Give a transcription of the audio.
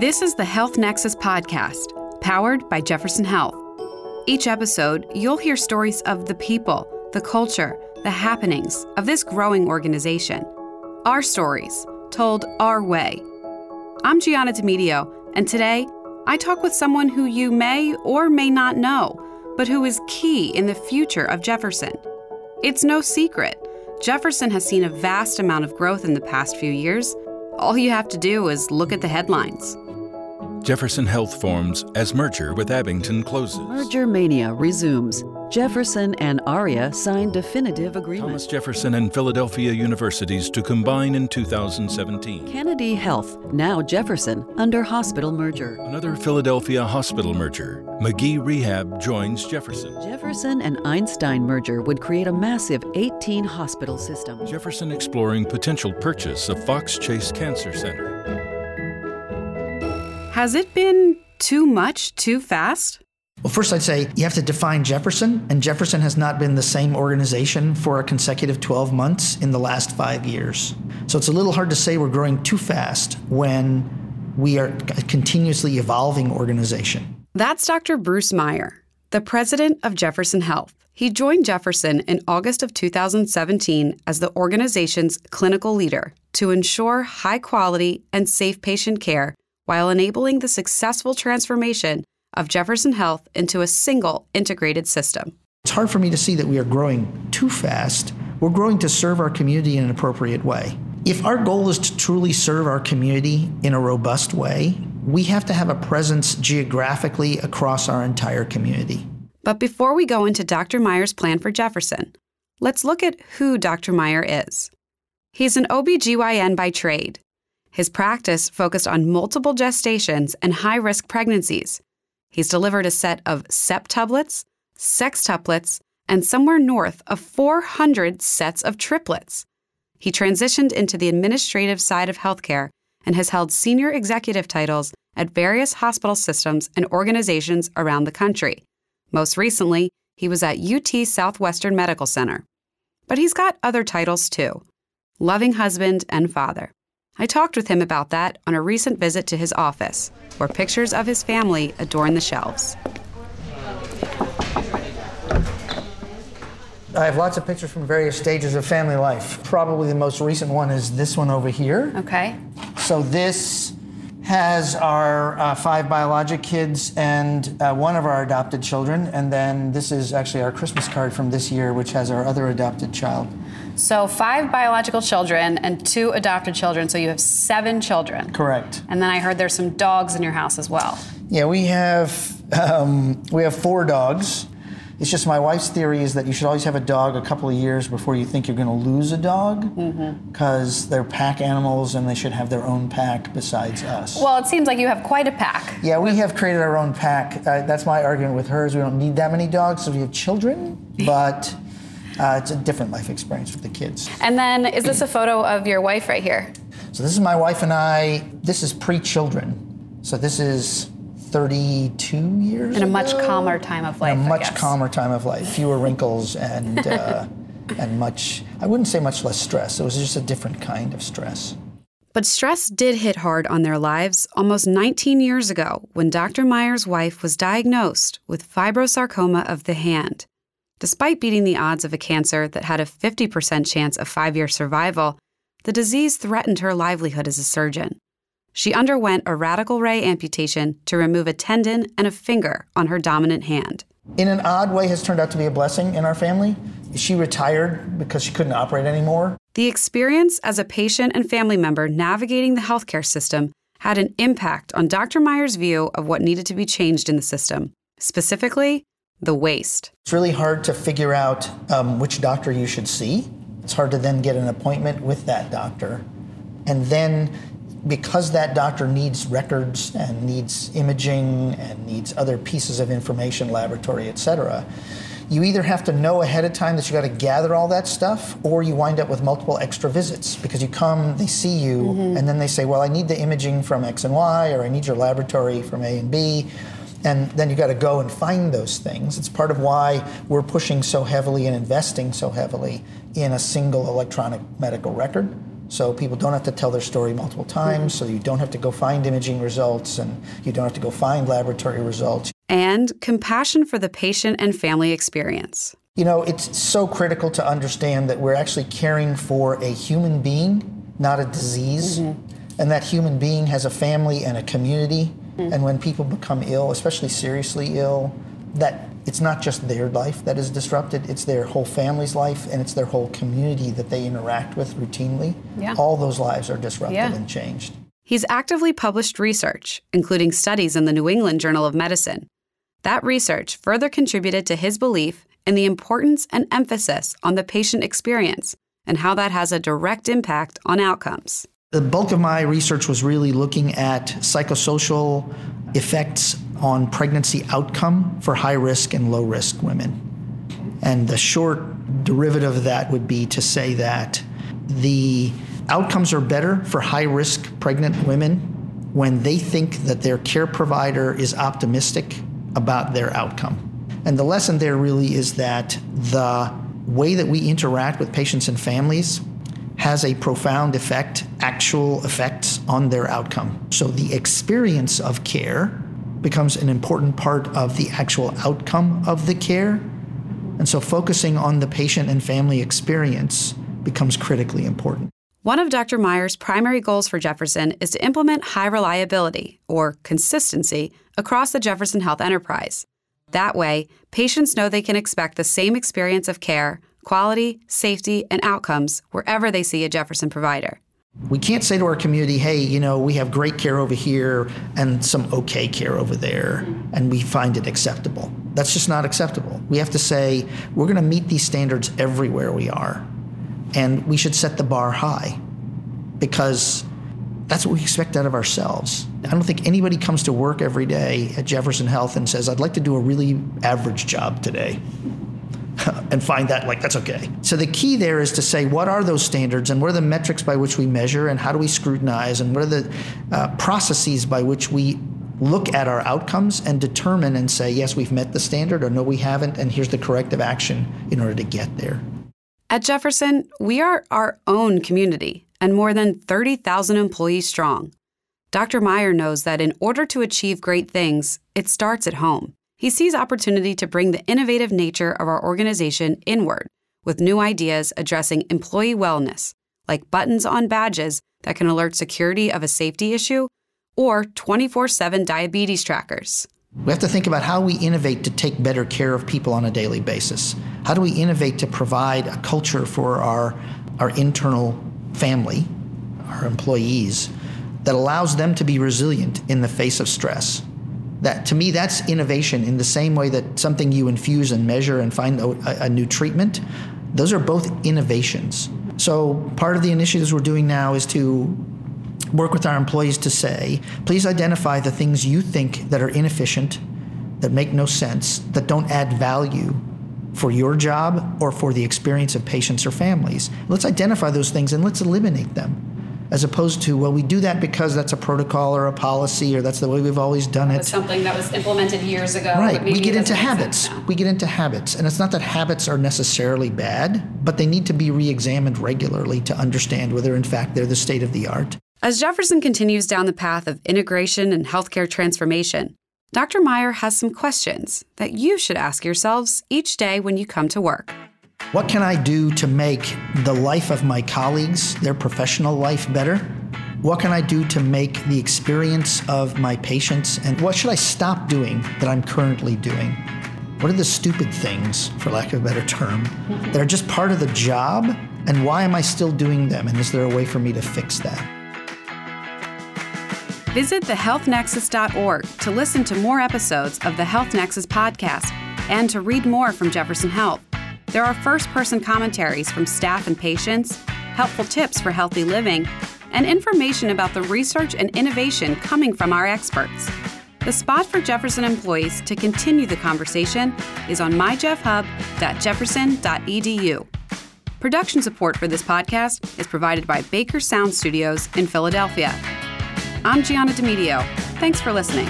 This is the Health Nexus podcast, powered by Jefferson Health. Each episode, you'll hear stories of the people, the culture, the happenings of this growing organization. Our stories, told our way. I'm Gianna Demedio, and today I talk with someone who you may or may not know, but who is key in the future of Jefferson. It's no secret, Jefferson has seen a vast amount of growth in the past few years. All you have to do is look at the headlines. Jefferson Health forms as merger with Abington closes. Merger mania resumes. Jefferson and ARIA signed definitive agreement. Thomas Jefferson and Philadelphia universities to combine in 2017. Kennedy Health, now Jefferson, under hospital merger. Another Philadelphia hospital merger. Magee Rehab joins Jefferson. Jefferson and Einstein merger would create a massive 18 hospital system. Jefferson exploring potential purchase of Fox Chase Cancer Center. Has it been too much too fast? Well, first, I'd say you have to define Jefferson, and Jefferson has not been the same organization for a consecutive 12 months in the last five years. So it's a little hard to say we're growing too fast when we are a continuously evolving organization. That's Dr. Bruce Meyer, the president of Jefferson Health. He joined Jefferson in August of 2017 as the organization's clinical leader to ensure high quality and safe patient care while enabling the successful transformation of Jefferson Health into a single integrated system. It's hard for me to see that we are growing too fast. We're growing to serve our community in an appropriate way. If our goal is to truly serve our community in a robust way, we have to have a presence geographically across our entire community. But before we go into Dr. Meyer's plan for Jefferson, let's look at who Dr. Meyer is. He's an OBGYN by trade. His practice focused on multiple gestations and high risk pregnancies He's delivered a set of septuplets, sextuplets, and somewhere north of 400 sets of triplets. He transitioned into the administrative side of healthcare and has held senior executive titles at various hospital systems and organizations around the country. Most recently, he was at UT Southwestern Medical Center. But he's got other titles too loving husband and father. I talked with him about that on a recent visit to his office, where pictures of his family adorn the shelves. I have lots of pictures from various stages of family life. Probably the most recent one is this one over here. Okay. So this has our uh, five biologic kids and uh, one of our adopted children, and then this is actually our Christmas card from this year, which has our other adopted child. So five biological children and two adopted children. So you have seven children. Correct. And then I heard there's some dogs in your house as well. Yeah, we have um, we have four dogs. It's just my wife's theory is that you should always have a dog a couple of years before you think you're going to lose a dog, because mm-hmm. they're pack animals and they should have their own pack besides us. Well, it seems like you have quite a pack. Yeah, we have created our own pack. Uh, that's my argument with hers. We don't need that many dogs, so we have children, but. Uh, it's a different life experience with the kids. And then, is this a photo of your wife right here? So this is my wife and I. This is pre-children. So this is 32 years. In a ago. much calmer time of life. In a much calmer time of life, fewer wrinkles and uh, and much. I wouldn't say much less stress. It was just a different kind of stress. But stress did hit hard on their lives almost 19 years ago when Dr. Meyer's wife was diagnosed with fibrosarcoma of the hand. Despite beating the odds of a cancer that had a 50% chance of five year survival, the disease threatened her livelihood as a surgeon. She underwent a radical ray amputation to remove a tendon and a finger on her dominant hand. In an odd way, has turned out to be a blessing in our family. She retired because she couldn't operate anymore. The experience as a patient and family member navigating the healthcare system had an impact on Dr. Meyer's view of what needed to be changed in the system, specifically, the waste. It's really hard to figure out um, which doctor you should see. It's hard to then get an appointment with that doctor. And then, because that doctor needs records and needs imaging and needs other pieces of information, laboratory, et cetera, you either have to know ahead of time that you got to gather all that stuff, or you wind up with multiple extra visits because you come, they see you, mm-hmm. and then they say, Well, I need the imaging from X and Y, or I need your laboratory from A and B and then you got to go and find those things. It's part of why we're pushing so heavily and investing so heavily in a single electronic medical record So people don't have to tell their story multiple times, so you don't have to go find imaging results and you don't have to go find laboratory results. And compassion for the patient and family experience. You know, it's so critical to understand that we're actually caring for a human being, not a disease. Mm-hmm. And that human being has a family and a community. Mm-hmm. And when people become ill, especially seriously ill, that it's not just their life that is disrupted, it's their whole family's life and it's their whole community that they interact with routinely. Yeah. All those lives are disrupted yeah. and changed. He's actively published research, including studies in the New England Journal of Medicine. That research further contributed to his belief in the importance and emphasis on the patient experience and how that has a direct impact on outcomes. The bulk of my research was really looking at psychosocial effects on pregnancy outcome for high risk and low risk women. And the short derivative of that would be to say that the outcomes are better for high risk pregnant women when they think that their care provider is optimistic about their outcome. And the lesson there really is that the way that we interact with patients and families has a profound effect, actual effects on their outcome. So the experience of care becomes an important part of the actual outcome of the care. And so focusing on the patient and family experience becomes critically important. One of Dr. Meyer's primary goals for Jefferson is to implement high reliability, or consistency, across the Jefferson Health enterprise. That way, patients know they can expect the same experience of care, quality, safety, and outcomes wherever they see a Jefferson provider. We can't say to our community, hey, you know, we have great care over here and some okay care over there, and we find it acceptable. That's just not acceptable. We have to say, we're going to meet these standards everywhere we are, and we should set the bar high because that's what we expect out of ourselves. I don't think anybody comes to work every day at Jefferson Health and says, I'd like to do a really average job today. and find that like that's okay. So the key there is to say what are those standards and what are the metrics by which we measure and how do we scrutinize and what are the uh, processes by which we look at our outcomes and determine and say yes we've met the standard or no we haven't and here's the corrective action in order to get there. At Jefferson, we are our own community and more than 30,000 employees strong. Dr. Meyer knows that in order to achieve great things, it starts at home. He sees opportunity to bring the innovative nature of our organization inward with new ideas addressing employee wellness, like buttons on badges that can alert security of a safety issue or 24 7 diabetes trackers. We have to think about how we innovate to take better care of people on a daily basis. How do we innovate to provide a culture for our, our internal family, our employees, that allows them to be resilient in the face of stress? That to me, that's innovation in the same way that something you infuse and measure and find a, a new treatment. Those are both innovations. So part of the initiatives we're doing now is to work with our employees to say, please identify the things you think that are inefficient, that make no sense, that don't add value for your job or for the experience of patients or families. Let's identify those things and let's eliminate them as opposed to well we do that because that's a protocol or a policy or that's the way we've always done it. Something that was implemented years ago right. we get into habits. we get into habits. And it's not that habits are necessarily bad but they need to be re-examined regularly to understand whether in fact they're the state of the art. As jefferson continues down the path of integration and healthcare transformation dr meyer has some questions that you should ask yourselves each day when you come to work what can I do to make the life of my colleagues, their professional life, better? What can I do to make the experience of my patients? And what should I stop doing that I'm currently doing? What are the stupid things, for lack of a better term, that are just part of the job? And why am I still doing them? And is there a way for me to fix that? Visit thehealthnexus.org to listen to more episodes of the Health Nexus podcast and to read more from Jefferson Health. There are first person commentaries from staff and patients, helpful tips for healthy living, and information about the research and innovation coming from our experts. The spot for Jefferson employees to continue the conversation is on myjeffhub.jefferson.edu. Production support for this podcast is provided by Baker Sound Studios in Philadelphia. I'm Gianna Demedio. Thanks for listening.